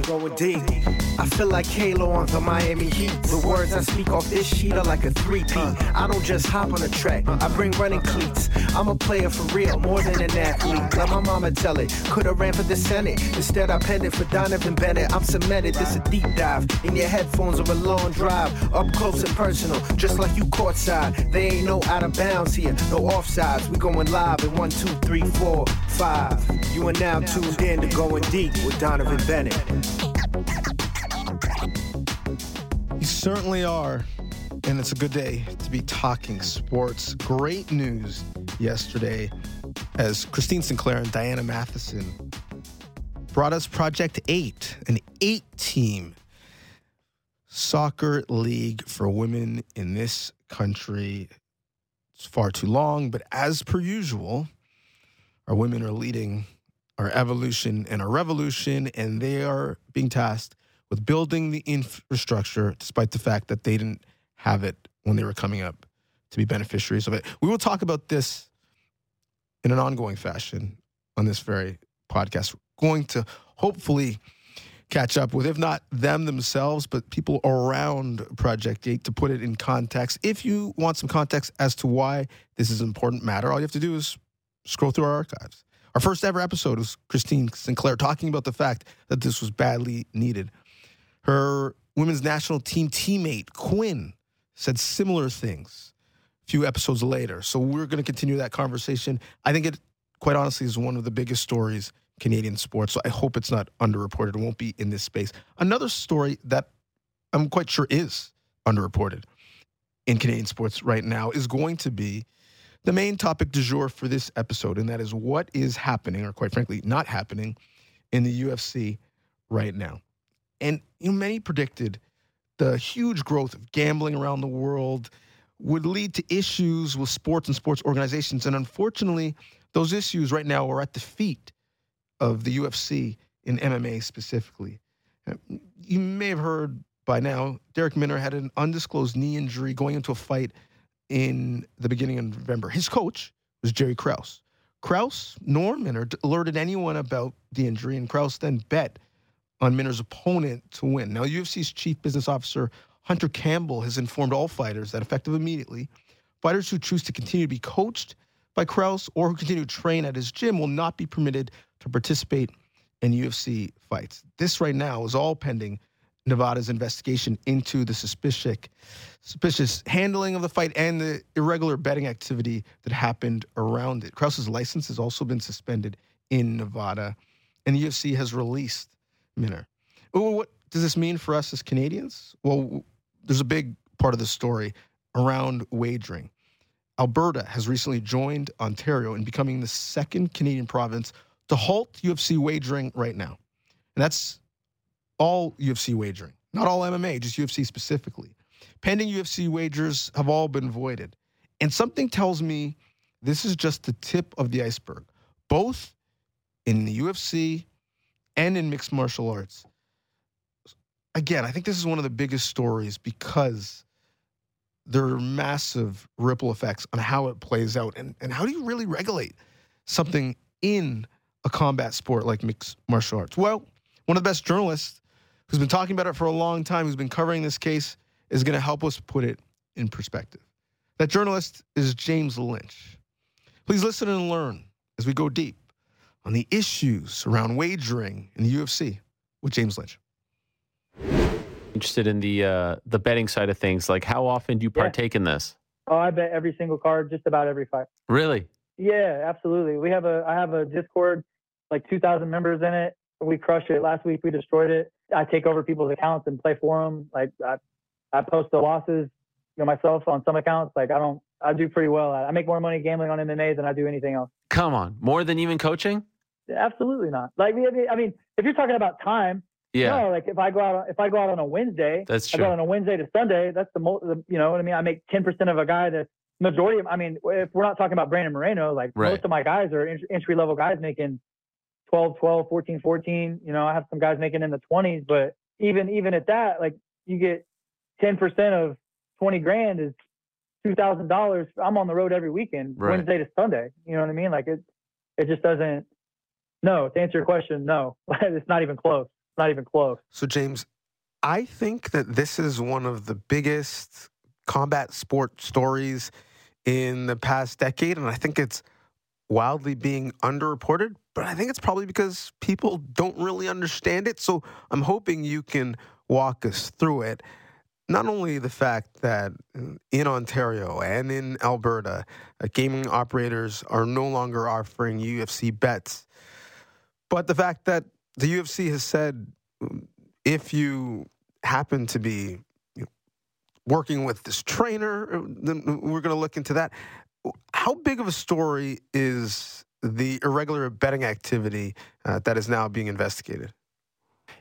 I'm going deep. I feel like Halo on the Miami Heat. The words I speak off this sheet are like a 3P. I don't just hop on a track, I bring running cleats. I'm a player for real, more than an athlete. Let my mama tell it. Could've ran for the Senate. Instead, I penned it for Donnovan Bennett. I'm cemented, this a deep dive. In your headphones or a long drive. Up close and personal, just like you courtside. They ain't no out of bounds here, no offsides. We going live in one, two, three, four, five. You are now tuned in to Going Deep with Donnovan Bennett. Certainly are. And it's a good day to be talking sports. Great news yesterday as Christine Sinclair and Diana Matheson brought us Project 8, an eight team soccer league for women in this country. It's far too long, but as per usual, our women are leading our evolution and our revolution, and they are being tasked with building the infrastructure despite the fact that they didn't have it when they were coming up to be beneficiaries of it. We will talk about this in an ongoing fashion on this very podcast. We're going to hopefully catch up with, if not them themselves, but people around Project 8 to put it in context. If you want some context as to why this is an important matter, all you have to do is scroll through our archives. Our first ever episode was Christine Sinclair talking about the fact that this was badly needed. Her women's national team teammate, Quinn, said similar things a few episodes later. So we're going to continue that conversation. I think it, quite honestly, is one of the biggest stories Canadian sports. So I hope it's not underreported. It won't be in this space. Another story that I'm quite sure is underreported in Canadian sports right now is going to be the main topic du jour for this episode, and that is what is happening, or quite frankly, not happening in the UFC right now. And you know, many predicted the huge growth of gambling around the world would lead to issues with sports and sports organizations. And unfortunately, those issues right now are at the feet of the UFC in MMA specifically. Uh, you may have heard by now, Darrick Minner had an undisclosed knee injury going into a fight in the beginning of November. His coach was Jerry Krause. Krause, nor Minner, alerted anyone about the injury, and Krause then bet on Minner's opponent to win. Now, UFC's chief business officer, Hunter Campbell, has informed all fighters that effective immediately, fighters who choose to continue to be coached by Krause or who continue to train at his gym will not be permitted to participate in UFC fights. This right now is all pending Nevada's investigation into the suspicious, suspicious handling of the fight and the irregular betting activity that happened around it. Krause's license has also been suspended in Nevada, and the UFC has released Minner. Well, what does this mean for us as Canadians? Well, there's a big part of the story around wagering. Alberta has recently joined Ontario in becoming the second Canadian province to halt UFC wagering right now. And that's all UFC wagering, not all MMA, just UFC specifically. Pending UFC wagers have all been voided. And something tells me this is just the tip of the iceberg, both in the UFC and in mixed martial arts. Again, I think this is one of the biggest stories because there are massive ripple effects on how it plays out. And, and how do you really regulate something in a combat sport like mixed martial arts? Well, one of the best journalists who's been talking about it for a long time, who's been covering this case, is going to help us put it in perspective. That journalist is James Lynch. Please listen and learn as we go deep on the issues around wagering in the UFC with James Lynch. Interested in the uh, the betting side of things, like how often do you partake yeah. in this? Oh, I bet every single card, just about every fight. Really? Yeah, absolutely. We have a I have a Discord, like 2,000 members in it. We crush it. Last week we destroyed it. I take over people's accounts and play for them. Like I, I post the losses, you know, myself on some accounts. Like I don't, I do pretty well. I make more money gambling on MMA than I do anything else. Come on, more than even coaching? Absolutely not. Like I mean, if you're talking about time, yeah. No, like if I go out, if I go out on a Wednesday, that's true. I go out on a Wednesday to Sunday. That's the most, you know what I mean. I make ten percent of a guy that majority of. I mean, if we're not talking about Brandon Moreno, like right. most of my guys are entry level guys making 12, 12, 14, 14. You know, I have some guys making in the 20s, but even even at that, like you get 10% of 20 grand is two thousand dollars. I'm on the road every weekend, right. Wednesday to Sunday. You know what I mean? Like it, it just doesn't. No, to answer your question, no, it's not even close. not even close. So, James, I think that this is one of the biggest combat sport stories in the past decade, and I think it's wildly being underreported. But I think it's probably because people don't really understand it. So, I'm hoping you can walk us through it. Not only the fact that in Ontario and in Alberta, uh, gaming operators are no longer offering UFC bets, but the fact that the UFC has said if you happen to be working with this trainer, uh, then we're going to look into that. How big of a story is the irregular betting activity uh, that is now being investigated?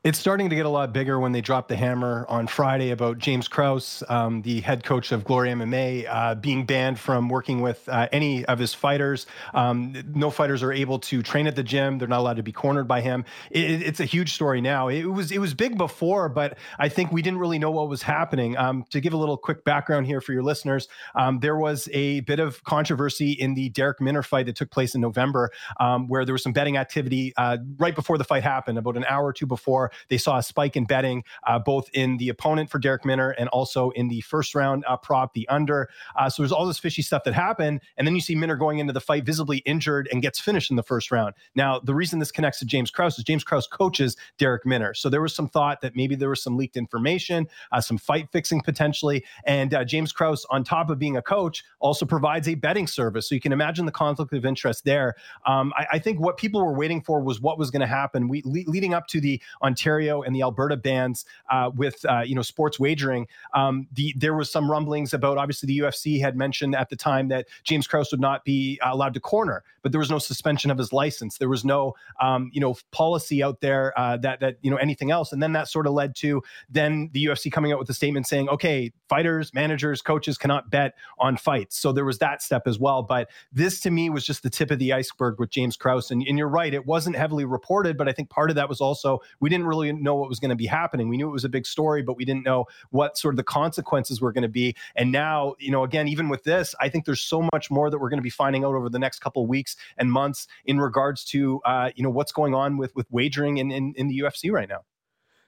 It's starting to get a lot bigger when they dropped the hammer on Friday about James Krause, um, the head coach of Glory MMA, uh, being banned from working with uh, any of his fighters. Um, no fighters are able to train at the gym; they're not allowed to be cornered by him. It, it's a huge story now. It was it was big before, but I think we didn't really know what was happening. Um, to give a little quick background here for your listeners, um, there was a bit of controversy in the Darrick Minner fight that took place in November, um, where there was some betting activity uh, right before the fight happened, about an hour or two before. They saw a spike in betting, uh, both in the opponent for Darrick Minner and also in the first round uh, prop, the under. Uh, so there's all this fishy stuff that happened. And then you see Minner going into the fight visibly injured and gets finished in the first round. Now, the reason this connects to James Krause is James Krause coaches Darrick Minner. So there was some thought that maybe there was some leaked information, uh, some fight fixing potentially. And uh, James Krause, on top of being a coach, also provides a betting service. So you can imagine the conflict of interest there. Um, I, I, think what people were waiting for was what was going to happen. We le- leading up to the Ontario and the Alberta bans uh, with uh, you know sports wagering. Um, the, there was some rumblings about obviously the UFC had mentioned at the time that James Krause would not be allowed to corner, but there was no suspension of his license. There was no um, you know policy out there uh, that that you know anything else, and then that sort of led to then the UFC coming out with a statement saying, okay, fighters, managers, coaches cannot bet on fights. So there was that step as well. But this to me was just the tip of the iceberg with James Krause, and, and you're right, it wasn't heavily reported, but I think part of that was also we didn't really know what was going to be happening. We knew it was a big story, but we didn't know what sort of the consequences were going to be. And now, you know, again, even with this, I think there's so much more that we're going to be finding out over the next couple weeks and months in regards to, uh, you know, what's going on with with wagering in, in, in the UFC right now.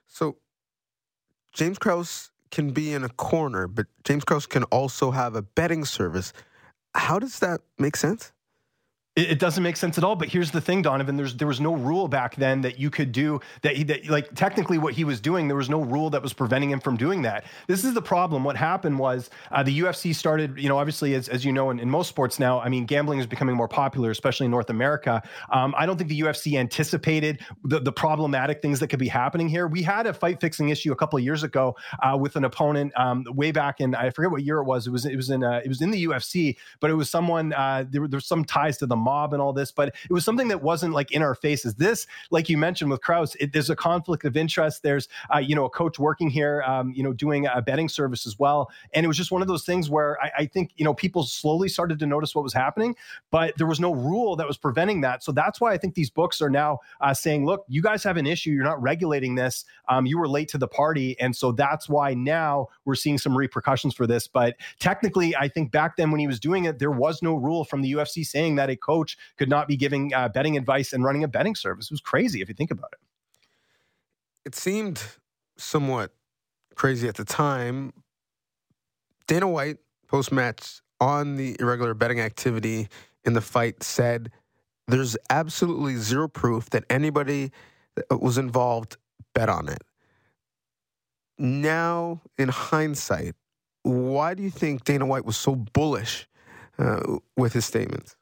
So, James Krause can be in a corner, but James Krause can also have a betting service. How does that make sense? It, doesn't make sense at all. But here's the thing, Donnovan. There's there was no rule back then that you could do that. He, that like technically what he was doing, there was no rule that was preventing him from doing that. This is the problem. What happened was uh, the UFC started. You know, obviously, as, as you know, in, in, most sports now, I mean, gambling is becoming more popular, especially in North America. Um, I don't think the UFC anticipated the, the problematic things that could be happening here. We had a fight fixing issue a couple of years ago uh, with an opponent um, way back in I forget what year it was. It was it was in uh, it was in the UFC, but it was someone uh, there, there was some ties to the mob and all this, but it was something that wasn't like in our faces. This, like you mentioned with Krause, it, there's a conflict of interest. There's, uh, you know, a coach working here, um, you know, doing a betting service as well. And it was just one of those things where I, I think, you know, people slowly started to notice what was happening, but there was no rule that was preventing that. So that's why I think these books are now uh, saying, look, you guys have an issue. You're not regulating this. Um, you were late to the party. And so that's why now we're seeing some repercussions for this. But technically, I think back then when he was doing it, there was no rule from the UFC saying that a coach could not be giving uh, betting advice and running a betting service. It was crazy if you think about it. It seemed somewhat crazy at the time. Dana White, post match on the irregular betting activity in the fight, said there's absolutely zero proof that anybody that was involved bet on it. Now, in hindsight, why do you think Dana White was so bullish uh, with his statements?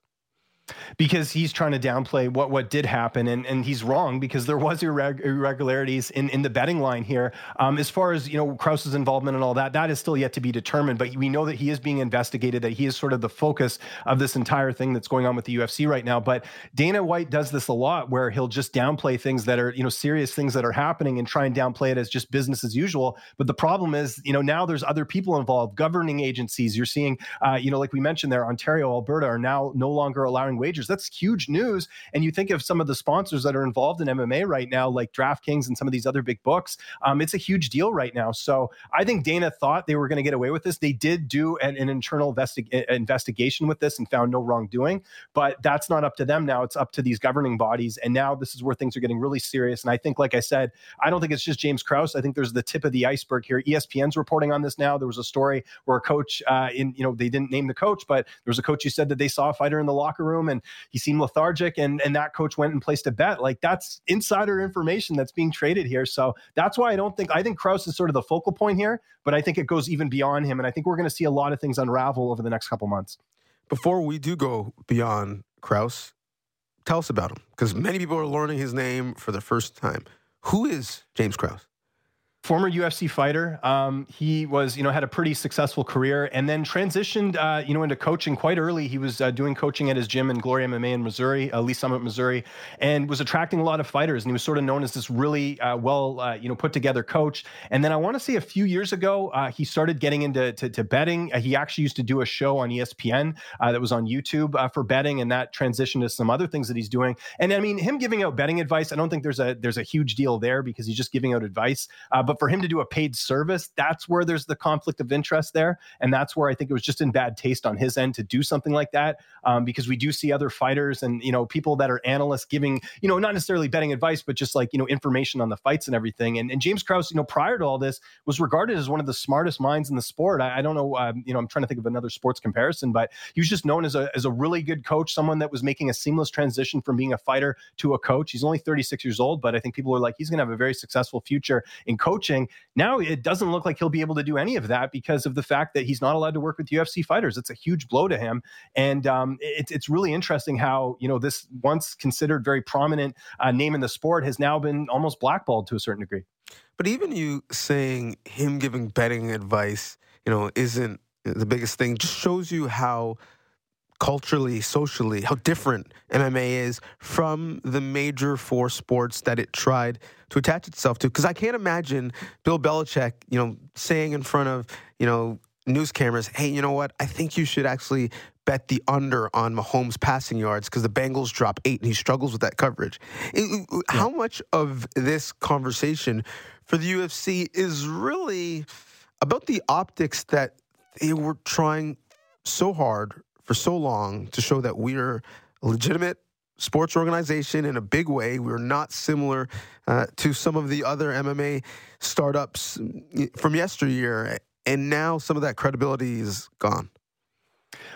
Because he's trying to downplay what what did happen, and and he's wrong because there was irreg- irregularities in in the betting line here. Um, as far as you know, Krause's involvement and all that, that is still yet to be determined. But we know that he is being investigated. That he is sort of the focus of this entire thing that's going on with the UFC right now. But Dana White does this a lot, where he'll just downplay things that are you know serious things that are happening and try and downplay it as just business as usual. But the problem is, you know, now there's other people involved, governing agencies. You're seeing, uh, you know, like we mentioned there, Ontario, Alberta are now no longer allowing wagers. That's huge news. And you think of some of the sponsors that are involved in MMA right now, like DraftKings and some of these other big books. Um, it's a huge deal right now. So I think Dana thought they were going to get away with this. They did do an, an internal investi- investigation with this and found no wrongdoing, but that's not up to them now. It's up to these governing bodies. And now this is where things are getting really serious. And I think, like I said, I don't think it's just James Krause. I think there's the tip of the iceberg here. ESPN's reporting on this now. There was a story where a coach, uh, in you know, they didn't name the coach, but there was a coach who said that they saw a fighter in the locker room and he seemed lethargic, and and that coach went and placed a bet. Like that's insider information that's being traded here. So that's why I don't think I think Krause is sort of the focal point here, but I think it goes even beyond him, and I think we're going to see a lot of things unravel over the next couple months. Before we do go beyond Krause, tell us about him because many people are learning his name for the first time. Who is James Krause? Former UFC fighter. Um, he was, you know, had a pretty successful career and then transitioned, uh, you know, into coaching quite early. He was uh, doing coaching at his gym in Glory MMA in Missouri, uh, Lee's Summit, Missouri, and was attracting a lot of fighters. And he was sort of known as this really uh, well, uh, you know, put together coach. And then I want to say a few years ago, uh, he started getting into to, to betting. he actually used to do a show on ESPN that was on YouTube for betting, and that transitioned to some other things that he's doing. And I mean, him giving out betting advice, I don't think there's a there's a huge deal there because he's just giving out advice. But for him to do a paid service, that's where there's the conflict of interest there. And that's where I think it was just in bad taste on his end to do something like that. Um, because we do see other fighters and, you know, people that are analysts giving, you know, not necessarily betting advice, but just like, you know, information on the fights and everything. And, and James Krause, you know, prior to all this was regarded as one of the smartest minds in the sport. I, I don't know, um, you know, I'm trying to think of another sports comparison, but he was just known as a, as a really good coach, someone that was making a seamless transition from being a fighter to a coach. He's only 36 years old, but I think people are like, he's going to have a very successful future in coaching. Now it doesn't look like he'll be able to do any of that because of the fact that he's not allowed to work with UFC fighters. It's a huge blow to him, and um, it, it's really interesting how you know this once considered very prominent uh, name in the sport has now been almost blackballed to a certain degree. But even you saying him giving betting advice, you know, isn't the biggest thing. Just shows you how culturally, socially, how different MMA is from the major four sports that it tried to attach itself to. Because I can't imagine Bill Belichick, you know, saying in front of, you know, news cameras, hey, you know what? I think you should actually bet the under on Mahomes passing yards because the Bengals drop eight and he struggles with that coverage. It, yeah. How much of this conversation for the UFC is really about the optics that they were trying so hard for so long to show that we're a legitimate sports organization in a big way. We're not similar uh, to some of the other MMA startups from yesteryear. And now some of that credibility is gone.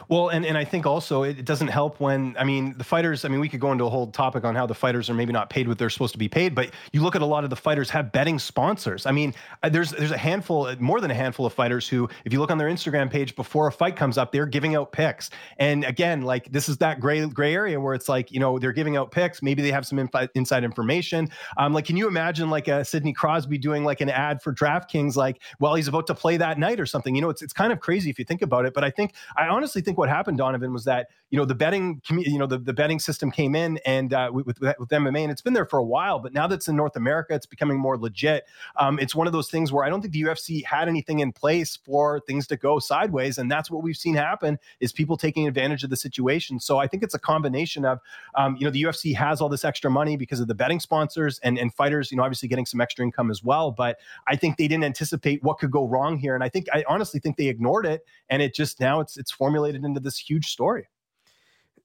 Well, and, and I think also it doesn't help when, I mean, the fighters, I mean, we could go into a whole topic on how the fighters are maybe not paid what they're supposed to be paid, but you look at a lot of the fighters have betting sponsors. I mean, uh, there's there's a handful, uh, more than a handful of fighters who, if you look on their Instagram page before a fight comes up, they're giving out picks. And again, like this is that gray gray area where it's like, you know, they're giving out picks. Maybe they have some inside information. Um, like, can you imagine like a Sidney Crosby doing like an ad for DraftKings, like while he's about to play that night or something? You know, it's it's kind of crazy if you think about it. But I think I honestly think what happened, Donnovan, was that you know the betting you know the, the betting system came in and uh, with, with, with MMA and it's been there for a while, but now that's in North America, it's becoming more legit. Um, it's one of those things where I don't think the UFC had anything in place for things to go sideways, and that's what we've seen happen is people taking advantage of the situation. So I think it's a combination of um, you know the UFC has all this extra money because of the betting sponsors and and fighters, you know, obviously getting some extra income as well. But I think they didn't anticipate what could go wrong here, and I think I honestly think they ignored it, and it just now it's it's formulated into this huge story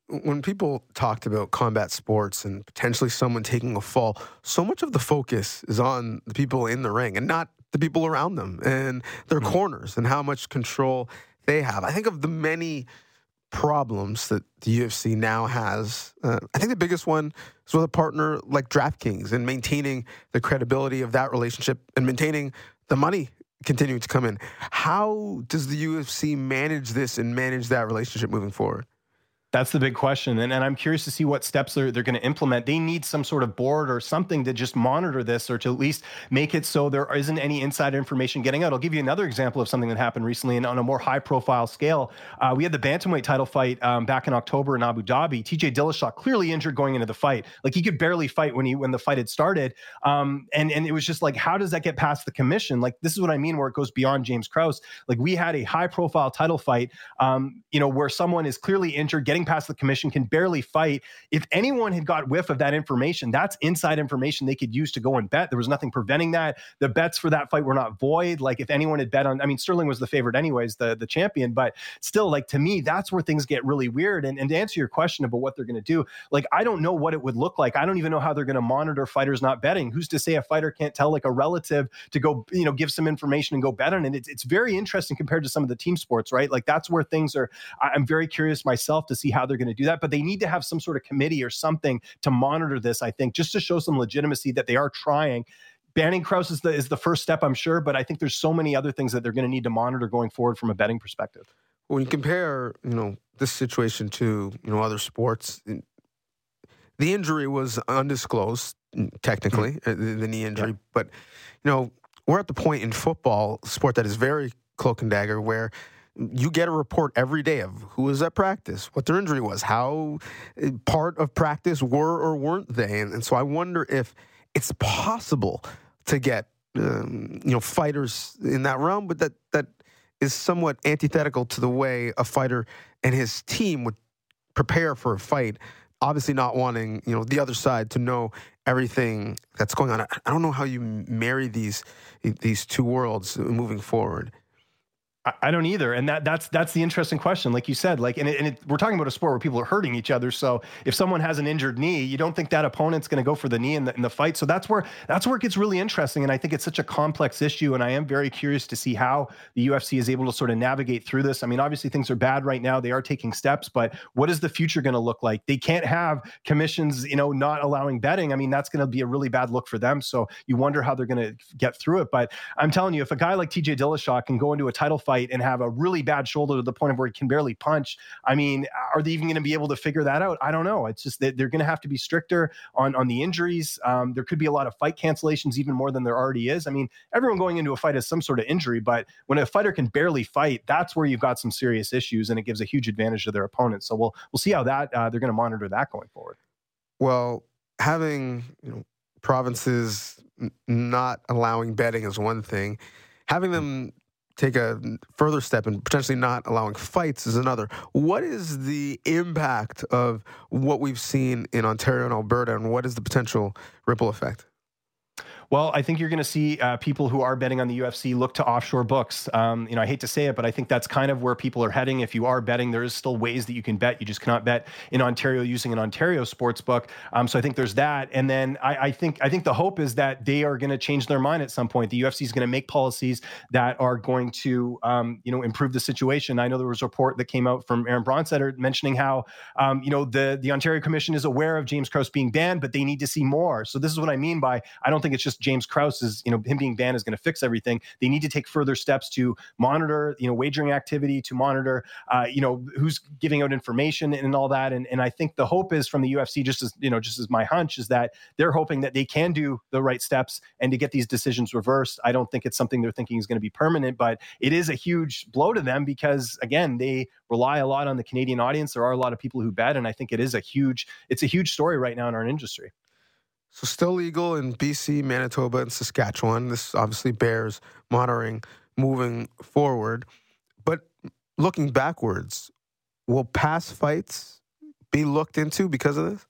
when people talked about combat sports and potentially someone taking a fall, so much of the focus is on the people in the ring and not the people around them and their mm-hmm. corners and how much control they have. I think of the many problems that the UFC now has. Uh, I think the biggest one is with a partner like DraftKings and maintaining the credibility of that relationship and maintaining the money continuing to come in. How does the UFC manage this and manage that relationship moving forward? That's the big question. And, and I'm curious to see what steps they're, they're going to implement. They need some sort of board or something to just monitor this or to at least make it so there isn't any insider information getting out. I'll give you another example of something that happened recently and on a more high profile scale. Uh, we had the Bantamweight title fight um, back in October in Abu Dhabi. TJ Dillashaw clearly injured going into the fight. Like he could barely fight when he when the fight had started. Um, and, and it was just like, how does that get past the commission? Like, this is what I mean where it goes beyond James Krause. Like we had a high profile title fight, um, you know, where someone is clearly injured, getting getting past the commission, can barely fight. If anyone had got whiff of that information, that's inside information they could use to go and bet. There was nothing preventing that. The bets for that fight were not void. Like if anyone had bet on, I mean, Sterling was the favorite anyways, the the champion, but still, like to me, that's where things get really weird. And, and to answer your question about what they're going to do, like I don't know what it would look like. I don't even know how they're going to monitor fighters not betting. Who's to say a fighter can't tell like a relative to go, you know, give some information and go bet on it? It's, it's very interesting compared to some of the team sports, right? Like that's where things are. I'm very curious myself to see how they're going to do that, but they need to have some sort of committee or something to monitor this. I think just to show some legitimacy that they are trying banning Krause is the is the first step, I'm sure, but I think there's so many other things that they're going to need to monitor going forward from a betting perspective. When you compare, you know, this situation to you know other sports, the injury was undisclosed technically, mm-hmm. the, the, knee injury, but you know we're at the point in football, sport that is very cloak and dagger, where you get a report every day of who was at practice, what their injury was, how eh, part of practice were or weren't they, and, and so I wonder if it's possible to get um, you know fighters in that realm, but that that is somewhat antithetical to the way a fighter and his team would prepare for a fight. Obviously, not wanting you know the other side to know everything that's going on. I don't know how you marry these these two worlds moving forward. I don't either, and that that's that's the interesting question. Like you said, like and, it, and it, we're talking about a sport where people are hurting each other. So if someone has an injured knee, you don't think that opponent's going to go for the knee in the, in the fight. So that's where that's where it gets really interesting. And I think it's such a complex issue. And I am very curious to see how the UFC is able to sort of navigate through this. I mean, obviously things are bad right now. They are taking steps, but what is the future going to look like? They can't have commissions, you know, not allowing betting. I mean, that's going to be a really bad look for them. So you wonder how they're going to get through it. But I'm telling you, if a guy like TJ Dillashaw can go into a title fight and have a really really bad shoulder to the point of where he can barely punch. I mean, are they even going to be able to figure that out? I don't know. It's just that they're going to have to be stricter on on the injuries. Um, there could be a lot of fight cancellations, even more than there already is. I mean, everyone going into a fight has some sort of injury, but when a fighter can barely fight, that's where you've got some serious issues, and it gives a huge advantage to their opponent. So we'll we'll see how that uh, they're going to monitor that going forward. Well, having you know provinces not allowing betting is one thing. Having them take a further step and potentially not allowing fights is another. What is the impact of what we've seen in Ontario and Alberta, and what is the potential ripple effect? Well, I think you're going to see uh, people who are betting on the UFC look to offshore books. Um, you know, I hate to say it, but I think that's kind of where people are heading. If you are betting, there is still ways that you can bet. You just cannot bet in Ontario using an Ontario sports book. Um, so I think there's that. And then I, I think I think the hope is that they are going to change their mind at some point. The UFC is going to make policies that are going to um, you know improve the situation. I know there was a report that came out from Aaron Bronsteter mentioning how um, you know the the Ontario Commission is aware of James Krause being banned, but they need to see more. So this is what I mean by I don't think it's just James Krause is, you know, him being banned is going to fix everything. They need to take further steps to monitor, you know, wagering activity, to monitor, uh, you know, who's giving out information and all that. And, and I think the hope is from the UFC, just as, you know, just as my hunch is that they're hoping that they can do the right steps and to get these decisions reversed. I don't think it's something they're thinking is going to be permanent, but it is a huge blow to them because, again, they rely a lot on the Canadian audience. There are a lot of people who bet. And I think it is a huge, it's a huge story right now in our industry. So still legal in BC, Manitoba, and Saskatchewan. This obviously bears monitoring moving forward. But looking backwards, will past fights be looked into because of this?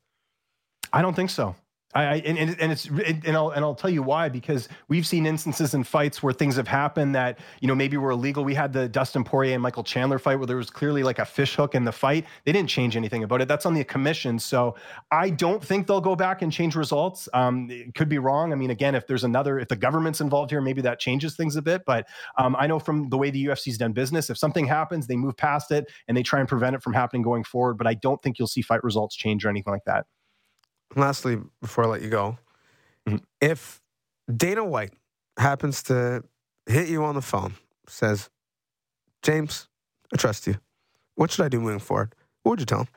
I don't think so. I, and, and it's and I'll and I'll tell you why because we've seen instances in fights where things have happened that you know maybe were illegal. We had the Dustin Poirier and Michael Chandler fight where there was clearly like a fish hook in the fight. They didn't change anything about it. That's on the commission. So I don't think they'll go back and change results. Um, it could be wrong. I mean, again, if there's another, if the government's involved here, maybe that changes things a bit. But um, I know from the way the UFC's done business, if something happens, they move past it and they try and prevent it from happening going forward. But I don't think you'll see fight results change or anything like that lastly, before I let you go, mm-hmm. if Dana White happens to hit you on the phone, says, James, I trust you. What should I do moving forward? What would you tell him?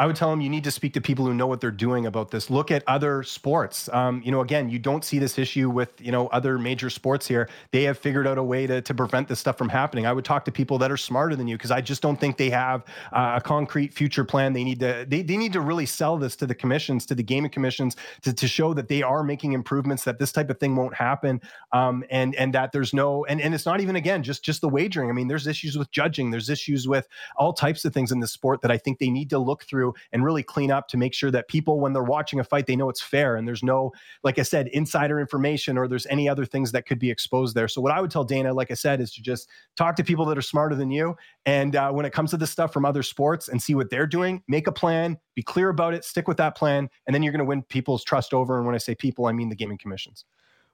I would tell them you need to speak to people who know what they're doing about this. Look at other sports. Um, you know, again, you don't see this issue with you know other major sports here. They have figured out a way to to prevent this stuff from happening. I would talk to people that are smarter than you because I just don't think they have uh, a concrete future plan. They need to they, they need to really sell this to the commissions, to the gaming commissions, to, to show that they are making improvements, that this type of thing won't happen, um, and and that there's no and and it's not even again just just the wagering. I mean, there's issues with judging. There's issues with all types of things in the sport that I think they need to look through and really clean up to make sure that people, when they're watching a fight, they know it's fair and there's no, like I said, insider information or there's any other things that could be exposed there. So what I would tell Dana, like I said, is to just talk to people that are smarter than you. And uh, when it comes to this stuff from other sports and see what they're doing, make a plan, be clear about it, stick with that plan, and then you're going to win people's trust over. And when I say people, I mean the gaming commissions.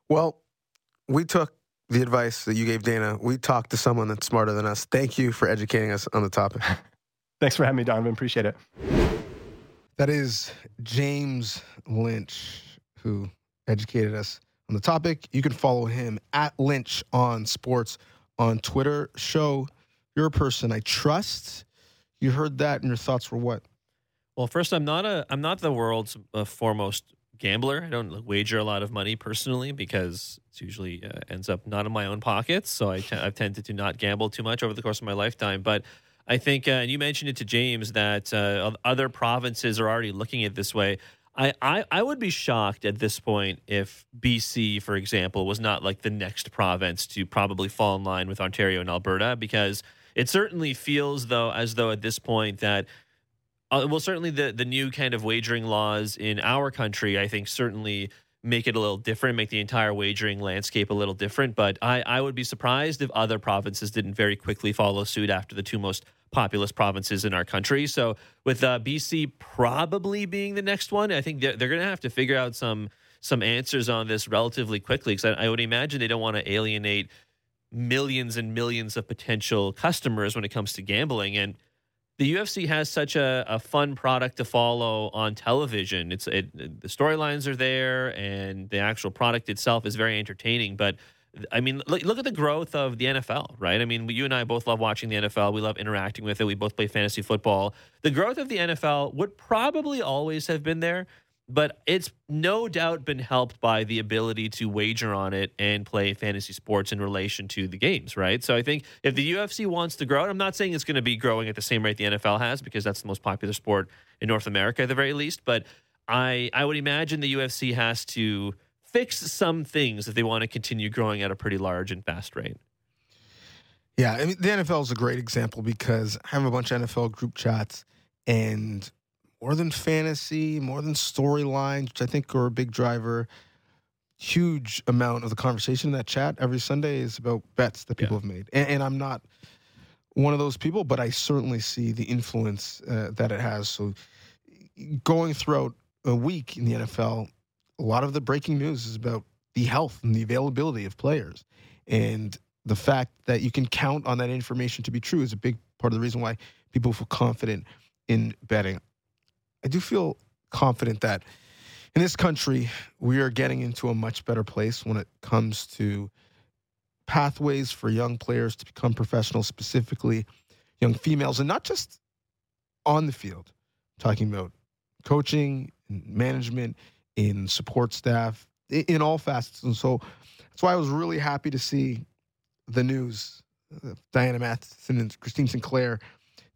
Well, we took the advice that you gave Dana. We talked to someone that's smarter than us. Thank you for educating us on the topic. Thanks for having me, Donnovan. Appreciate it. That is James Lynch, who educated us on the topic. You can follow him at Lynch on sports on Twitter. Sho you're a person I trust. You heard that, and your thoughts were what? Well, first, I'm not a I'm not the world's uh, foremost gambler. I don't wager a lot of money personally because it usually uh, ends up not in my own pockets. So I t- I've tended to not gamble too much over the course of my lifetime. But I think, uh, and you mentioned it to James, that uh, other provinces are already looking at this way. I, I, I would be shocked at this point if BC, for example, was not like the next province to probably fall in line with Ontario and Alberta because it certainly feels though as though at this point that uh, well certainly the the new kind of wagering laws in our country I think certainly make it a little different, make the entire wagering landscape a little different. But I, I would be surprised if other provinces didn't very quickly follow suit after the two most populous provinces in our country. So with uh, BC probably being the next one, I think they're, they're going to have to figure out some some answers on this relatively quickly because I, I would imagine they don't want to alienate millions and millions of potential customers when it comes to gambling and the UFC has such a, a fun product to follow on television. It's it, the storylines are there, and the actual product itself is very entertaining. But I mean, look, look, at the growth of the NFL, right? I mean, you and I both love watching the NFL. We love interacting with it. We both play fantasy football. The growth of the NFL would probably always have been there, but it's no doubt been helped by the ability to wager on it and play fantasy sports in relation to the games, right? So I think if the UFC wants to grow, and I'm not saying it's going to be growing at the same rate the NFL has because that's the most popular sport in North America at the very least, but I I would imagine the UFC has to fix some things if they want to continue growing at a pretty large and fast rate. Yeah, I mean the NFL is a great example because I have a bunch of NFL group chats and more than fantasy, more than storylines, which I think are a big driver. Huge amount of the conversation in that chat every Sunday is about bets that people yeah. have made, and, and, I'm not one of those people, but I certainly see the influence uh, that it has. So, going throughout a week in the NFL, a lot of the breaking news is about the health and the availability of players, and the fact that you can count on that information to be true is a big part of the reason why people feel confident in betting. I do feel confident that in this country, we are getting into a much better place when it comes to pathways for young players to become professionals, specifically young females, and not just on the field. I'm talking about coaching, management, in support staff, in all facets. And so that's why I was really happy to see the news, uh, Diana Matheson and Christine Sinclair,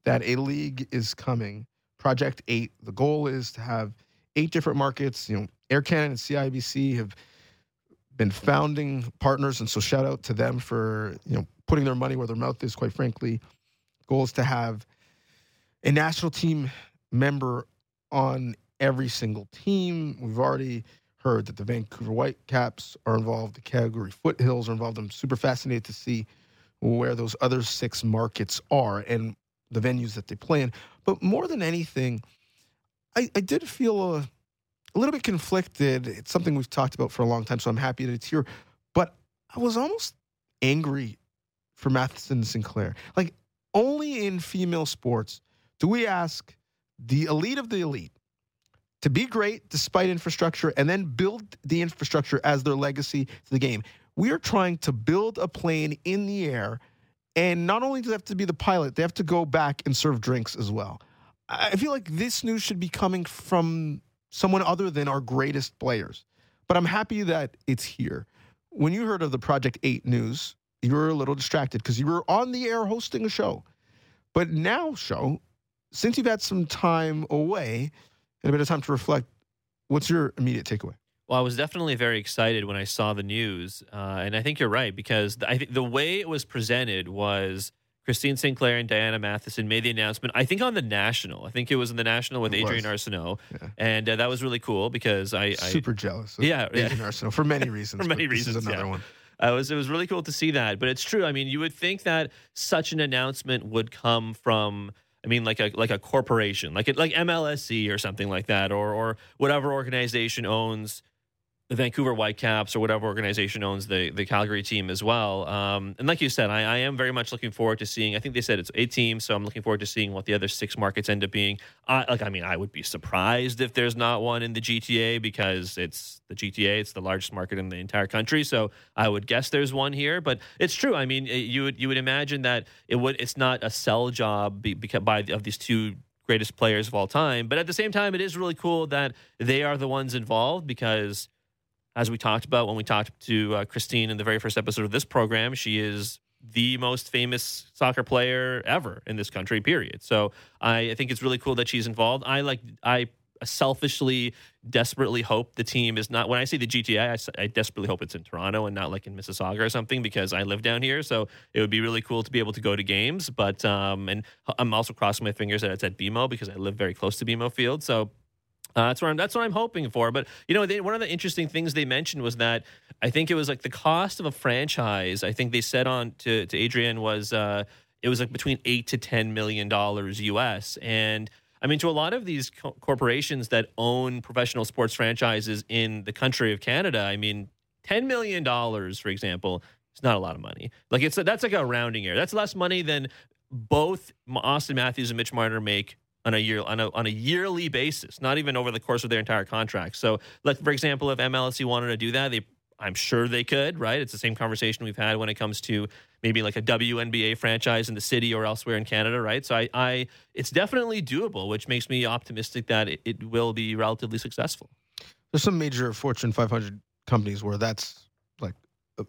that a league is coming Project 8. The goal is to have eight different markets. You know, Air Canada and CIBC have been founding partners, and so shout out to them for you know putting their money where their mouth is. Quite frankly, goal is to have a national team member on every single team. We've already heard that the Vancouver Whitecaps are involved, the Calgary Foothills are involved. I'm super fascinated to see where those other six markets are and the venues that they play in. But more than anything, I, I did feel a, a little bit conflicted. It's something we've talked about for a long time, so I'm happy that it's here. But I was almost angry for Matheson Sinclair. Like, only in female sports do we ask the elite of the elite to be great despite infrastructure and then build the infrastructure as their legacy to the game. We are trying to build a plane in the air and not only do they have to be the pilot, they have to go back and serve drinks as well. I feel like this news should be coming from someone other than our greatest players. But I'm happy that it's here. When you heard of the Project 8 news, you were a little distracted because you were on the air hosting a show. But now, Sho, since you've had some time away and a bit of time to reflect, what's your immediate takeaway? Well, I was definitely very excited when I saw the news, uh, and I think you're right because I think the way it was presented was Christine Sinclair and Diana Matheson made the announcement. I think on the national. I think it was in the national with it Adrienne Arsenault, yeah. and uh, that was really cool because I, I super jealous. yeah, Adrienne yeah. Arsenault for many reasons. for many reasons, another yeah. one. Uh, it was it was really cool to see that, but it's true. I mean, you would think that such an announcement would come from. I mean, like a like a corporation, like like MLSE or something like that, or or whatever organization owns the Vancouver Whitecaps or whatever organization owns the the Calgary team as well. Um, and like you said, I, I, am very much looking forward to seeing. I think they said it's eight teams, so I'm looking forward to seeing what the other six markets end up being. I, like, I mean, I would be surprised if there's not one in the GTA because it's the GTA. It's the largest market in the entire country, so I would guess there's one here. But it's true. I mean, you would you would imagine that it would. It's not a sell job because by of these two greatest players of all time. But at the same time, it is really cool that they are the ones involved because as we talked about when we talked to uh, Christine in the very first episode of this program, she is the most famous soccer player ever in this country. Period. So I, I think it's really cool that she's involved. I like I selfishly, desperately hope the team is not. When I say the GTA, I, I, desperately hope it's in Toronto and not like in Mississauga or something because I live down here. So it would be really cool to be able to go to games. But um, and I'm also crossing my fingers that it's at BMO because I live very close to BMO Field. So uh, that's what I'm. That's what I'm hoping for. But you know, they, one of the interesting things they mentioned was that I think it was like the cost of a franchise. I think they said on to to Adrienne was uh, it was like between eight to ten million dollars US. And I mean, to a lot of these co- corporations that own professional sports franchises in the country of Canada, I mean, ten million dollars, for example, is not a lot of money. Like it's that's like a rounding error. That's less money than both Auston Matthews and Mitch Marner make on a year on a on a yearly basis, not even over the course of their entire contract. So, like for example, if MLSE wanted to do that, they I'm sure they could, right? It's the same conversation we've had when it comes to maybe like a WNBA franchise in the city or elsewhere in Canada, right? So I, I it's definitely doable, which makes me optimistic that it, it will be relatively successful. There's some major Fortune 500 companies where that's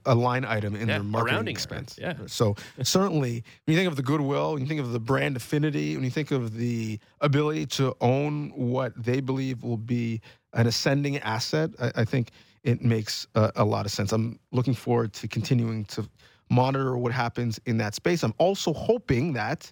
a line item in yeah, their marketing expense. Yeah. So certainly, when you think of the goodwill, when you think of the brand affinity, when you think of the ability to own what they believe will be an ascending asset, I, I think it makes a, a, lot of sense. I'm looking forward to continuing to monitor what happens in that space. I'm also hoping that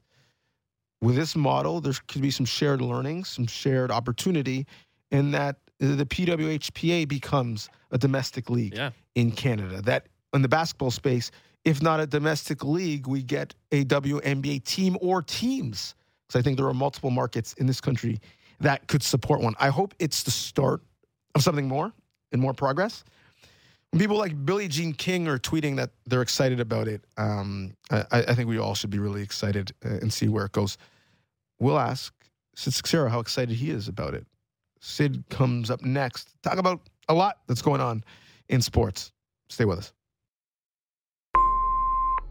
with this model, there could be some shared learning, some shared opportunity, in that the PWHPA becomes a domestic league yeah. In Canada. That in the basketball space, if not a domestic league, we get a WNBA team or teams. Because I think there are multiple markets in this country that could support one. I hope it's the start of something more and more progress. When people like Billie Jean King are tweeting that they're excited about it, um, I, I, think we all should be really excited uh, and see where it goes. We'll ask Sid Seixeiro how excited he is about it. Sid comes up next. Talk about a lot that's going on in sports. Stay with us.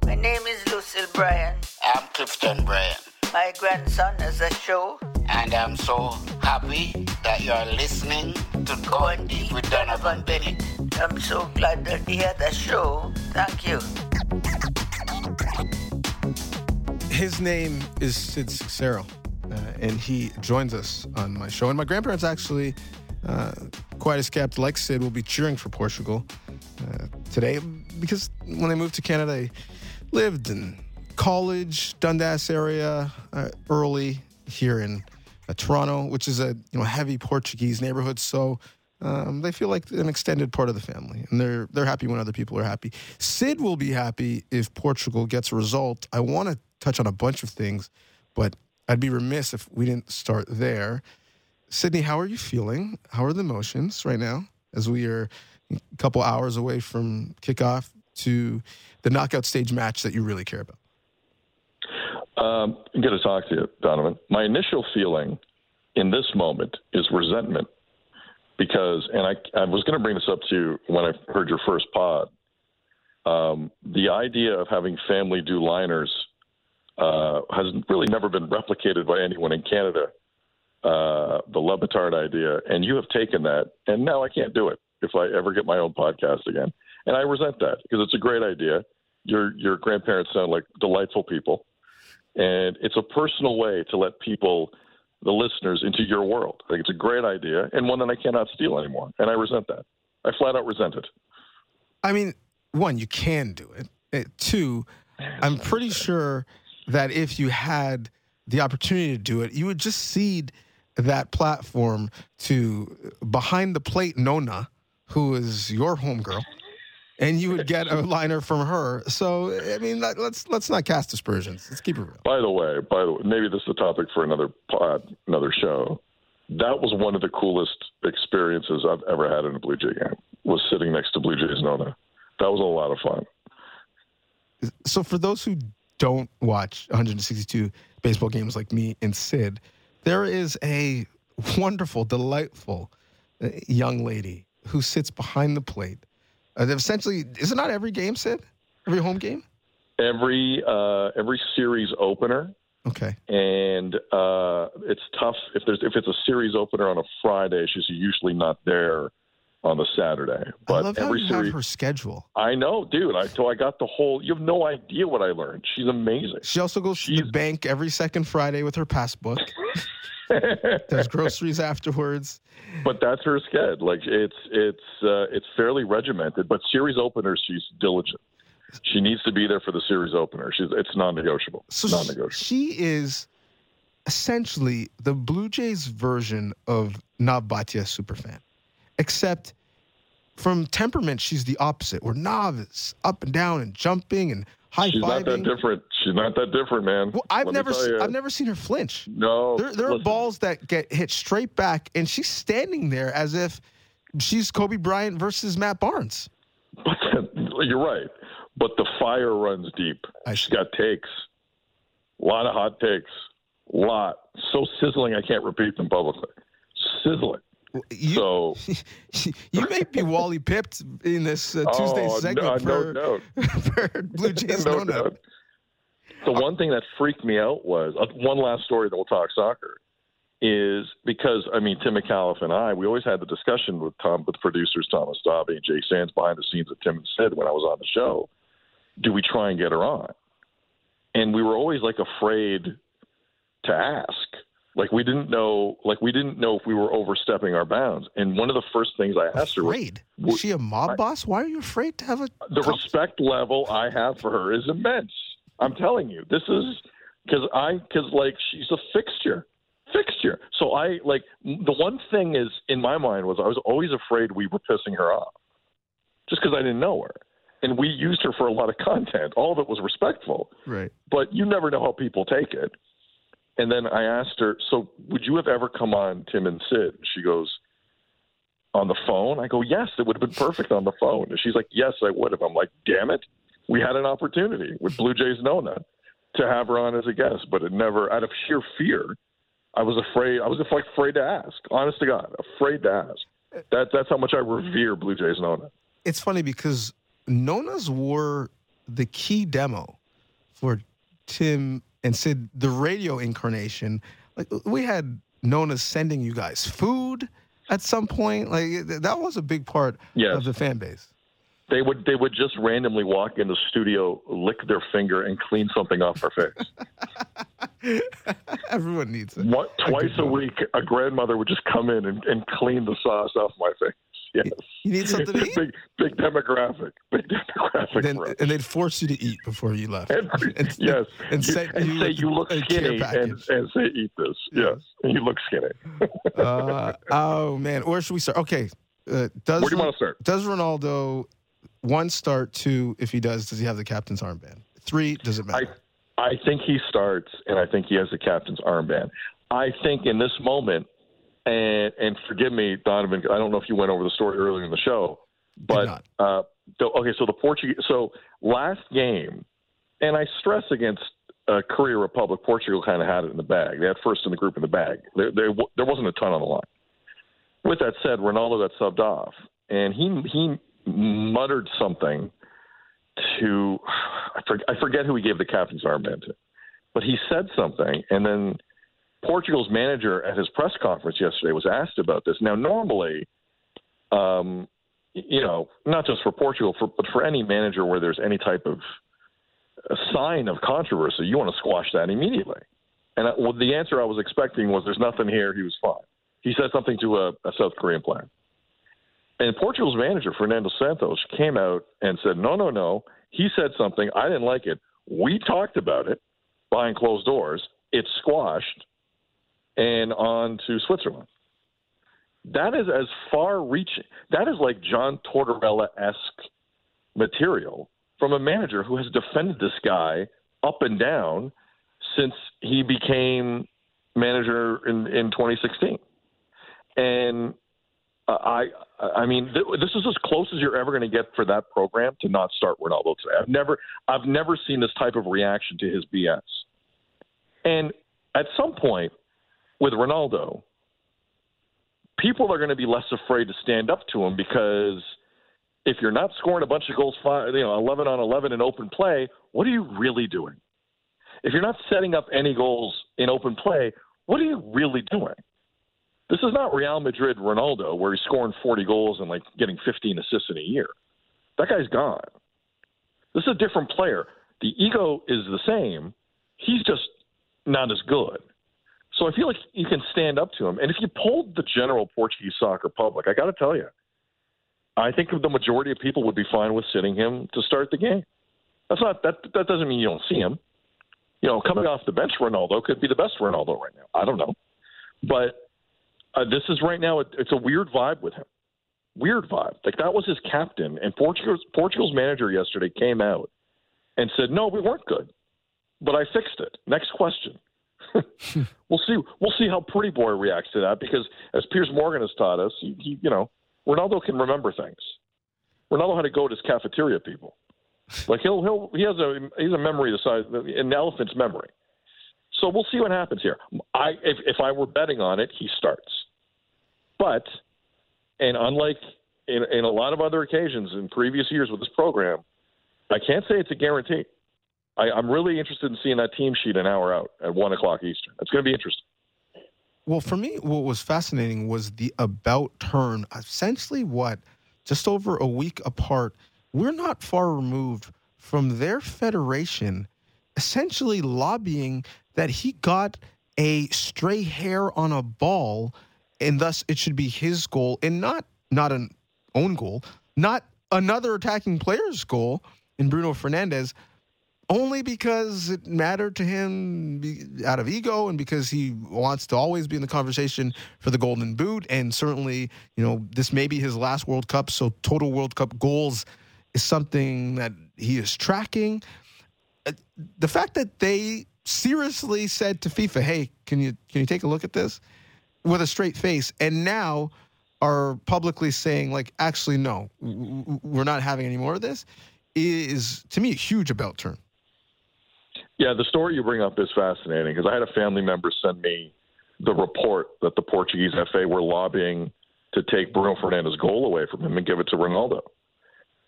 My name is Lucille Bryan. I'm Clifton Bryan. My grandson has a show. And I'm so happy that you're listening to Going Deep with Donnovan Bennett. I'm so glad that he had a show. Thank you. His name is Sid Seixeiro uh, and he joins us on my show. And my grandparents actually, uh, quite as kept, like Sid, will be cheering for Portugal uh, today because when they moved to Canada, they lived in college, Dundas area, uh, early here in uh, Toronto, which is a you know heavy Portuguese neighborhood. So. Um, they feel like an extended part of the family, and they're they're happy when other people are happy. Sid will be happy if Portugal gets a result. I want to touch on a bunch of things, but I'd be remiss if we didn't start there. Sydney, how are you feeling? How are the emotions right now as we are a couple hours away from kickoff to the knockout stage match that you really care about? Um, good to talk to you, Donnovan. My initial feeling in this moment is resentment because, and I, I was going to bring this up to you when I heard your first pod. Um, the idea of having family do liners uh, has really never been replicated by anyone in Canada uh, the Le Batard idea, and you have taken that, and now I can't do it if I ever get my own podcast again. And I resent that because it's a great idea. Your your grandparents sound like delightful people, and it's a personal way to let people, the listeners, into your world. I think it's a great idea and one that I cannot steal anymore, and I resent that. I flat out resent it. I mean, one, you can do it. Uh, two, I'm pretty sure that if you had the opportunity to do it, you would just cede that platform to behind the plate Nona, who is your homegirl, and you would get a liner from her. So I mean, let, let's let's not cast aspersions. Let's keep it real. By the way, by the way, maybe this is a topic for another pod, uh, another show. That was one of the coolest experiences I've ever had in a Blue Jay game. Was sitting next to Blue Jays Nona. That was a lot of fun. So for those who don't watch 162 baseball games like me and Sid, there is a wonderful, delightful uh, young lady who sits behind the plate. Uh, essentially, is it not every game, Sid? Every home game? Every uh, every series opener. Okay. And uh, it's tough if there's if it's a series opener on a Friday, she's usually not there on the Saturday. But I love how every you series, have her schedule. I know, dude. I so I got the whole. You have no idea what I learned. She's amazing. She also goes to the bank every second Friday with her passbook. There's groceries afterwards. But that's her schedule. Like it's it's uh, it's fairly regimented. But series openers, she's diligent. She needs to be there for the series opener. She's it's non-negotiable. So non-negotiable. she is essentially the Blue Jays version of Nav Bhatia superfan, except from temperament, she's the opposite. We're is up and down and jumping and high fiving. She's not that different. She's not that different, man. Well, I've Let never, se- I've never seen her flinch. No, There, there are balls that get hit straight back, and she's standing there as if she's Kobe Bryant versus Matt Barnes. You're right. But the fire runs deep. She's got takes. A lot of hot takes. A lot. So sizzling, I can't repeat them publicly. Sizzling. You, so you may be Wally pipped in this uh, Tuesday oh, segment no, for, no, Blue Jays no no. The one thing that freaked me out was uh, one last story. that we'll talk soccer. Is because I mean Tim McAuliffe and I we always had the discussion with Tom with producers Thomas Dobby and Jay Sands behind the scenes that Tim and said when I was on the show. Do we try and get her on? And we were always like afraid to ask. Like we didn't know. Like we didn't know if we were overstepping our bounds. And one of the first things I asked her was, Was she a mob boss? Why are you afraid to have a? the respect level I have for her is immense. I'm telling you, this is because I because like she's a fixture, fixture. So I like the one thing is in my mind was I was always afraid we were pissing her off, just because I didn't know her, and we used her for a lot of content. All of it was respectful, Right. but you never know how people take it. And then I asked her, "So would you have ever come on Tim and Sid?" She goes, "On the phone?" I go, "Yes, it would have been perfect on the phone." And she's like, "Yes, I would have." I'm like, "Damn it, we had an opportunity with Blue Jays Nona to have her on as a guest, but it never. Out of sheer fear, I was afraid. I was like afraid to ask. Honest to God, afraid to ask. That that's how much I revere Blue Jays Nona. It's funny because Nona's were the key demo for Tim and Sid, the radio incarnation. Like we had Nona sending you guys food at some point. Like that was a big part Yes. of the fan base. They would they would just randomly walk in the studio, lick their finger, and clean something off her face. Everyone needs it. What, twice a week, a grandmother would just come in and, and clean the sauce off my face. Yes. You need something to eat? big, big demographic. Big demographic. Then, and they'd force you to eat before you left. And- And- yes. and You- send and you say you look skinny and, and say eat this. Yes. And you look skinny. uh, oh man, where should we start? Okay, uh, does Where do you wanna start? Does Ronaldo one start? Two, if he does, does he have the captain's armband? Three, does it matter? I, I think he starts, and I think he has the captain's armband. I think in this moment, and and forgive me, Donnovan, I don't know if you went over the story earlier in the show, but uh, so, okay, so the Portuguese, so last game, and I stress against uh, Korea Republic, Portugal kind of had it in the bag. They had first in the group in the bag. There, there, there wasn't a ton on the line. With that said, Ronaldo got subbed off, and he he muttered something to I, I forget who he gave the captain's armband to, but he said something, and then Portugal's manager at his press conference yesterday was asked about this. Now, normally, um, you know, not just for Portugal, for, but for any manager where there's any type of sign of controversy, you want to squash that immediately. And well, the answer I was expecting was, "There's nothing here." He was fine. He said something to a, a South Korean player. And Portugal's manager, Fernando Santos, came out and said, no, no, no. He said something. I didn't like it. We talked about it behind closed doors. It's squashed and on to Switzerland. That is as far reaching. That is like John Tortorella esque material from a manager who has defended this guy up and down since he became manager in, in 2016. And I, I mean, this is as close as you're ever going to get for that program to not start Ronaldo today. I've never, I've never seen this type of reaction to his BS. And at some point with Ronaldo, people are going to be less afraid to stand up to him because if you're not scoring a bunch of goals, five, you know, 11 on 11 in open play, what are you really doing? If you're not setting up any goals in open play, what are you really doing? This is not Real Madrid Ronaldo where he's scoring 40 goals and like getting 15 assists in a year. That guy's gone. This is a different player. The ego is the same. He's just not as good. So I feel like you can stand up to him. And if you polled the general Portuguese soccer public, I got to tell you, I think the majority of people would be fine with sitting him to start the game. That's not that. That doesn't mean you don't see him. You know, coming off the bench, Ronaldo could be the best Ronaldo right now. I don't know, but uh, this is right now. It's a weird vibe with him. Weird vibe. Like that was his captain, and Portugal's Portugal's manager yesterday came out and said, "No, we weren't good, but I fixed it." Next question. we'll see. We'll see how Pretty Boy reacts to that because, as Piers Morgan has taught us, he, he, you know, Ronaldo can remember things. Ronaldo had to go to his cafeteria people. Like he'll he'll he has a he's a memory the size an elephant's memory. So we'll see what happens here. I if if I were betting on it, he starts. But and unlike in, in a lot of other occasions in previous years with this program, I can't say it's a guarantee. I, I'm really interested in seeing that team sheet an hour out at one o'clock Eastern. It's going to be interesting. Well, for me, what was fascinating was the about turn. Essentially, what just over a week apart, we're not far removed from their federation essentially lobbying that he got a stray hair on a ball and thus it should be his goal and not not an own goal, not another attacking player's goal in Bruno Fernandes only because it mattered to him out of ego and because he wants to always be in the conversation for the golden boot. And certainly you know this may be his last world cup so total world cup goals is something that he is tracking. Uh, the fact that they seriously said to FIFA hey can you can you take a look at this? with a straight face and now are publicly saying like actually no we're not having any more of this is to me a huge about turn yeah, the story you bring up is fascinating because I had a family member send me the report that the Portuguese FA were lobbying to take Bruno Fernandes' goal away from him and give it to Ronaldo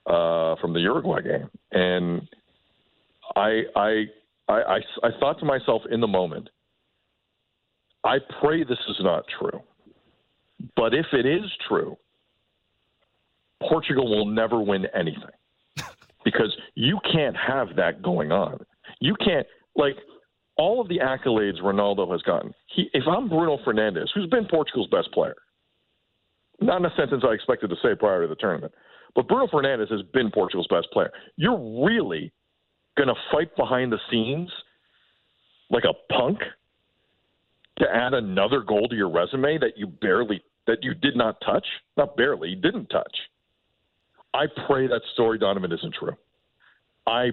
uh, from the Uruguay game. And I, I, I, I, I thought to myself in the moment, I pray this is not true. But if it is true, Portugal will never win anything because you can't have that going on. You can't like all of the accolades Ronaldo has gotten. He, if I'm Bruno Fernandes, who's been Portugal's best player, not in a sentence I expected to say prior to the tournament, but Bruno Fernandes has been Portugal's best player. You're really going to fight behind the scenes like a punk to add another goal to your resume that you barely that you did not touch, not barely, you didn't touch. I pray that story, Donnovan, isn't true. I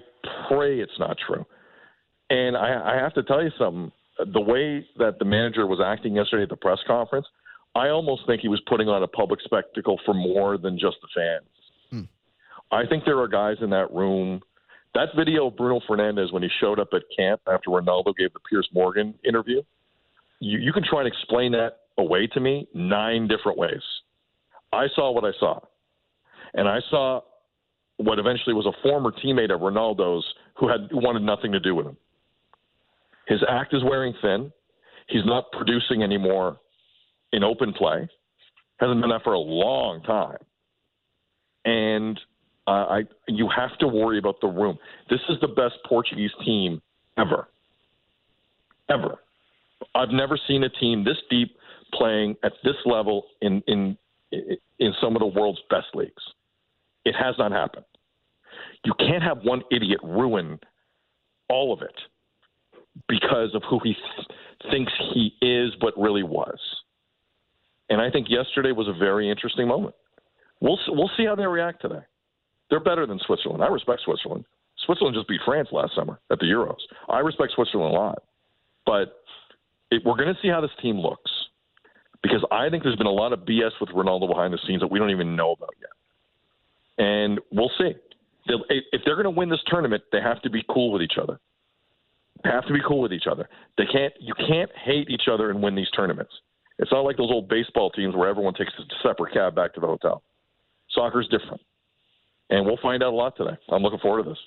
pray it's not true. And I, I have to tell you something. The way that the manager was acting yesterday at the press conference, I almost think he was putting on a public spectacle for more than just the fans. Hmm. I think there are guys in that room. That video of Bruno Fernandes when he showed up at camp after Ronaldo gave the Piers Morgan interview, you, you can try and explain that away to me nine different ways. I saw what I saw. And I saw what eventually was a former teammate of Ronaldo's who had who wanted nothing to do with him. His act is wearing thin. He's not producing anymore in open play. Hasn't been that for a long time. And uh, I, you have to worry about the room. This is the best Portuguese team ever, ever. I've never seen a team this deep playing at this level in in in some of the world's best leagues. It has not happened. You can't have one idiot ruin all of it because of who he th- thinks he is, but really was. And I think yesterday was a very interesting moment. We'll we'll see how they react today. They're better than Switzerland. I respect Switzerland. Switzerland just beat France last summer at the Euros. I respect Switzerland a lot, but it, we're going to see how this team looks because I think there's been a lot of BS with Ronaldo behind the scenes that we don't even know about yet. And we'll see. They'll, if they're going to win this tournament, they have to be cool with each other. Have to be cool with each other. They can't. You can't hate each other and win these tournaments. It's not like those old baseball teams where everyone takes a separate cab back to the hotel. Soccer's different, and we'll find out a lot today. I'm looking forward to this.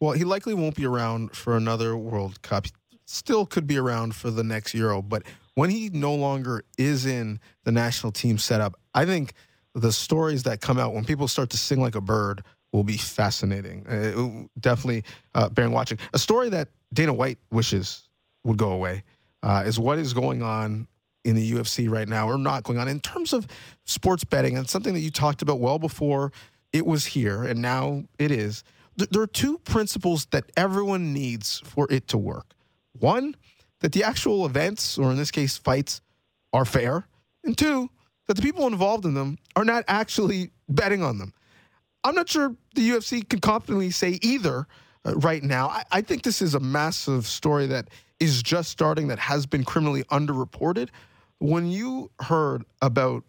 Well, he likely won't be around for another World Cup. Still could be around for the next Euro, but when he no longer is in the national team setup, I think the stories that come out when people start to sing like a bird will be fascinating. Uh, definitely uh, bearing watching. A story that Dana White wishes would go away uh, is what is going on in the UFC right now, or not going on in terms of sports betting. And something that you talked about well before it was here, and now it is. There are two principles that everyone needs for it to work. One, that the actual events, or in this case, fights, are fair. And two, that the people involved in them are not actually betting on them. I'm not sure the UFC can confidently say either uh, right now. I, I think this is a massive story that is just starting, that has been criminally underreported. When you heard about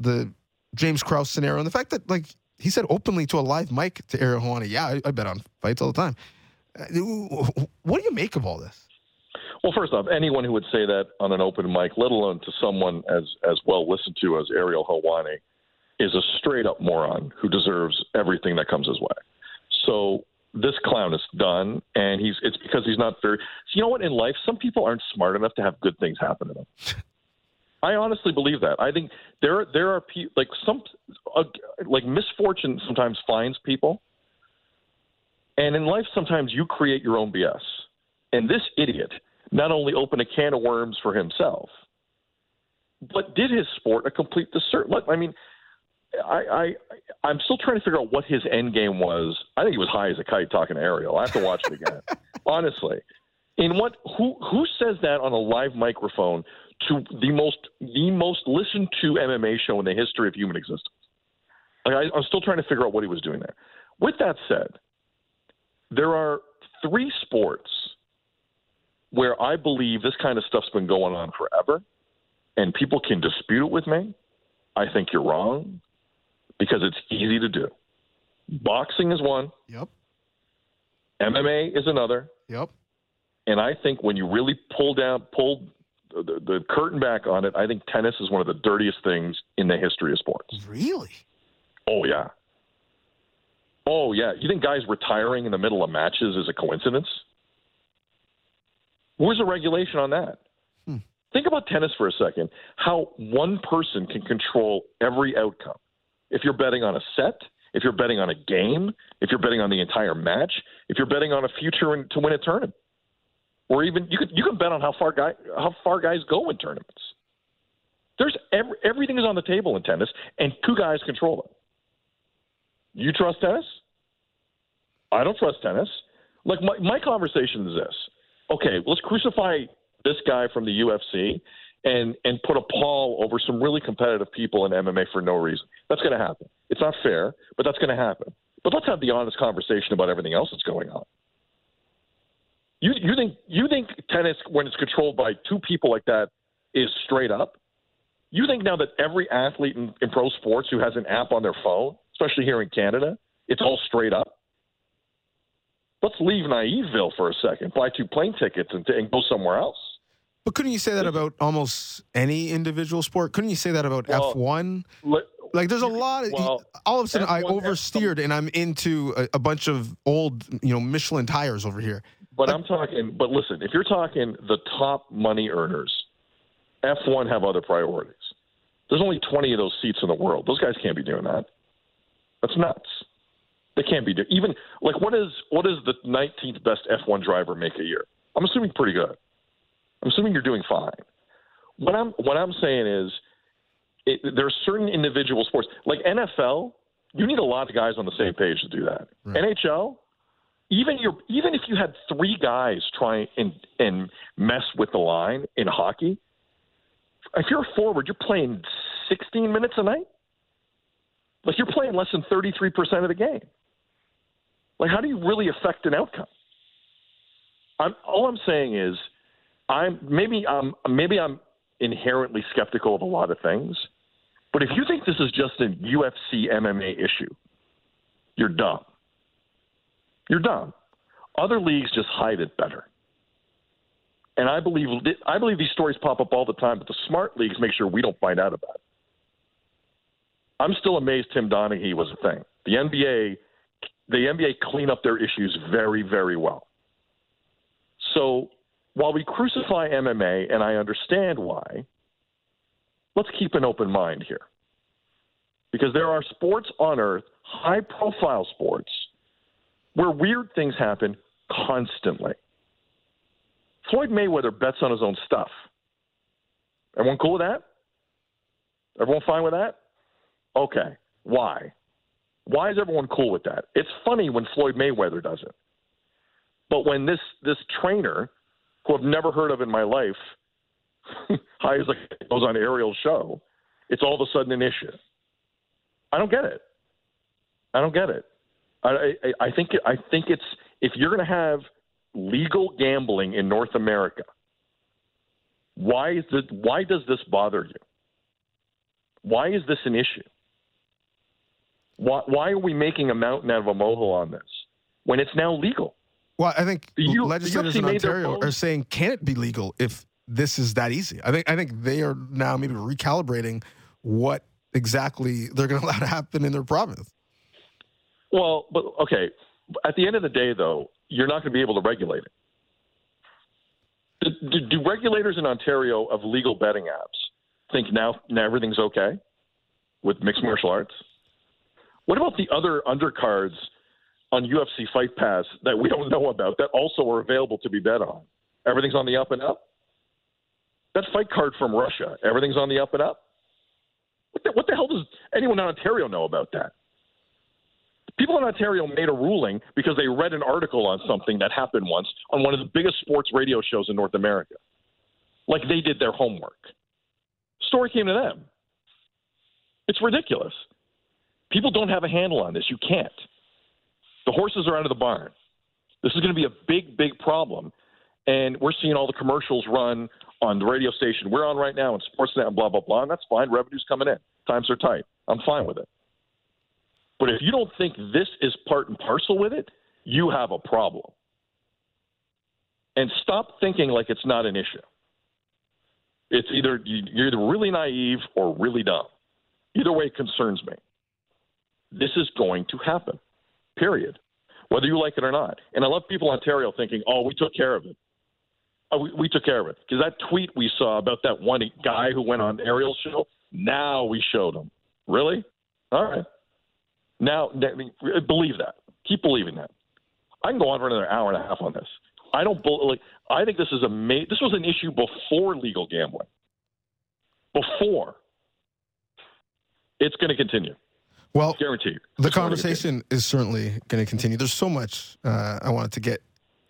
the James Krause scenario and the fact that, like, he said openly to a live mic to Ariel Helwani, yeah, I, I bet on fights all the time. Uh, what do you make of all this? Well, first off, anyone who would say that on an open mic, let alone to someone as as well listened to as Ariel Helwani, is a straight up moron who deserves everything that comes his way. So this clown is done, and he's it's because he's not very. So you know what? In life, some people aren't smart enough to have good things happen to them. I honestly believe that. I think there there are people like some uh, like misfortune sometimes finds people, and in life sometimes you create your own BS. And this idiot not only opened a can of worms for himself, but did his sport a complete disservice. I mean, I, I I'm still trying to figure out what his end game was. I think he was high as a kite talking to Ariel. I have to watch it again. Honestly, in what who who says that on a live microphone to the most the most listened to MMA show in the history of human existence? Like I, I'm still trying to figure out what he was doing there. With that said, there are three sports where I believe this kind of stuff's been going on forever, and people can dispute it with me. I think you're wrong because it's easy to do. Boxing is one. Yep. MMA is another. Yep. And I think when you really pull down, pull the, the, curtain back on it, I think tennis is one of the dirtiest things in the history of sports. Really? Oh yeah. Oh yeah. You think guys retiring in the middle of matches is a coincidence? Where's the regulation on that? Hmm. Think about tennis for a second. How one person can control every outcome. If you're betting on a set, if you're betting on a game, if you're betting on the entire match, if you're betting on a future in, to win a tournament, or even you could you can bet on how far guy how far guys go in tournaments. There's every, everything is on the table in tennis, and two guys control it. You trust tennis? I don't trust tennis. Like my, my conversation is this: okay, let's crucify this guy from the UFC and and put a pall over some really competitive people in MMA for no reason. That's going to happen. It's not fair, but that's going to happen. But let's have the honest conversation about everything else that's going on. You you think you think tennis when it's controlled by two people like that is straight up? You think now that every athlete in, in pro sports who has an app on their phone, especially here in Canada, it's all straight up? let's leave Naiveville for a second, buy two plane tickets, and, and go somewhere else. But couldn't you say that about almost any individual sport? Couldn't you say that about well, F1? like, there's a lot of. Well, all of a sudden, F1, I oversteered F1. and I'm into a, a, bunch of old, you know, Michelin tires over here. But like, I'm talking. But listen, if you're talking the top money earners F1 have other priorities. There's only 20 of those seats in the world. Those guys can't be doing that. That's nuts. They can't be doing even like what is what is the 19th best F1 driver make a year? I'm assuming pretty good. I'm assuming you're doing fine. What I'm what I'm saying is it, there are certain individual sports like NFL. You need a lot of guys on the same page to do that. Right. NHL, even your even if you had three guys try and and mess with the line in hockey, if you're a forward, you're playing 16 minutes a night. Like you're playing less than 33% of the game. Like how do you really affect an outcome? I'm, all I'm saying is, I'm maybe I'm maybe I'm inherently skeptical of a lot of things, but if you think this is just a UFC MMA issue, you're dumb. You're dumb. Other leagues just hide it better. And I believe I believe these stories pop up all the time, but the smart leagues make sure we don't find out about it. I'm still amazed Tim Donaghy was a thing. The NBA, the NBA clean up their issues very, very well. So while we crucify MMA, and I understand why, let's keep an open mind here. Because there are sports on earth, high profile sports, where weird things happen constantly. Floyd Mayweather bets on his own stuff. Everyone cool with that? Everyone fine with that? Okay. Why? Why is everyone cool with that? It's funny when Floyd Mayweather does it. But when this this trainer, who I've never heard of in my life, high as like goes on Ariel's show, it's all of a sudden an issue. I don't get it. I don't get it. I, I, I think I think it's if you're going to have legal gambling in North America, why is this, why does this bother you? Why is this an issue? Why, why are we making a mountain out of a molehill on this when it's now legal? Well, I think U- legislators in Ontario are saying, can it be legal if this is that easy? I think I think they are now maybe recalibrating what exactly they're going to allow to happen in their province. Well, but okay. At the end of the day, though, you're not going to be able to regulate it. Do, do, do, regulators in Ontario of legal betting apps think now, now everything's okay with mixed martial arts? What about the other undercards on UFC Fight Pass that we don't know about that also are available to be bet on? Everything's on the up and up. That fight card from Russia, everything's on the up and up. What the, what the hell does anyone in Ontario know about that? People in Ontario made a ruling because they read an article on something that happened once on one of the biggest sports radio shows in North America. Like they did their homework. Story came to them. It's ridiculous. People don't have a handle on this. You can't. The horses are out of the barn. This is going to be a big, big problem. And we're seeing all the commercials run on the radio station we're on right now and Sportsnet and blah, blah, blah. And that's fine. Revenue's coming in. Times are tight. I'm fine with it. But if you don't think this is part and parcel with it, you have a problem. And stop thinking like it's not an issue. It's either you're either really naive or really dumb. Either way concerns me. This is going to happen, period, whether you like it or not. And I love people in Ontario thinking, oh, we took care of it. Oh, we, we took care of it. Because that tweet we saw about that one guy who went on Ariel's show, now we showed him. Really? All right. Now, believe that. Keep believing that. I can go on for another hour and a half on this. I don't like. I think this is a ma- this was an issue before legal gambling. Before, it's going to continue. Well, guarantee you. The conversation is certainly going to continue. There's so much uh, I wanted to get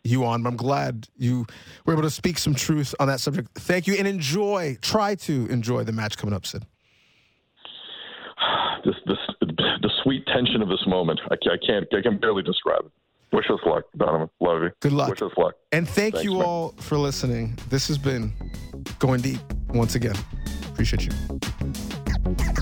you on, but I'm glad you were able to speak some truth on that subject. Thank you, and enjoy. Try to enjoy the match coming up, Sid. This, this, the sweet tension of this moment. I, I can't. I can barely describe it. Wish us luck, Donnovan. Love you. Good luck. Wish us luck. And thank Thanks, you man. all for listening. This has been going deep once again. Appreciate you.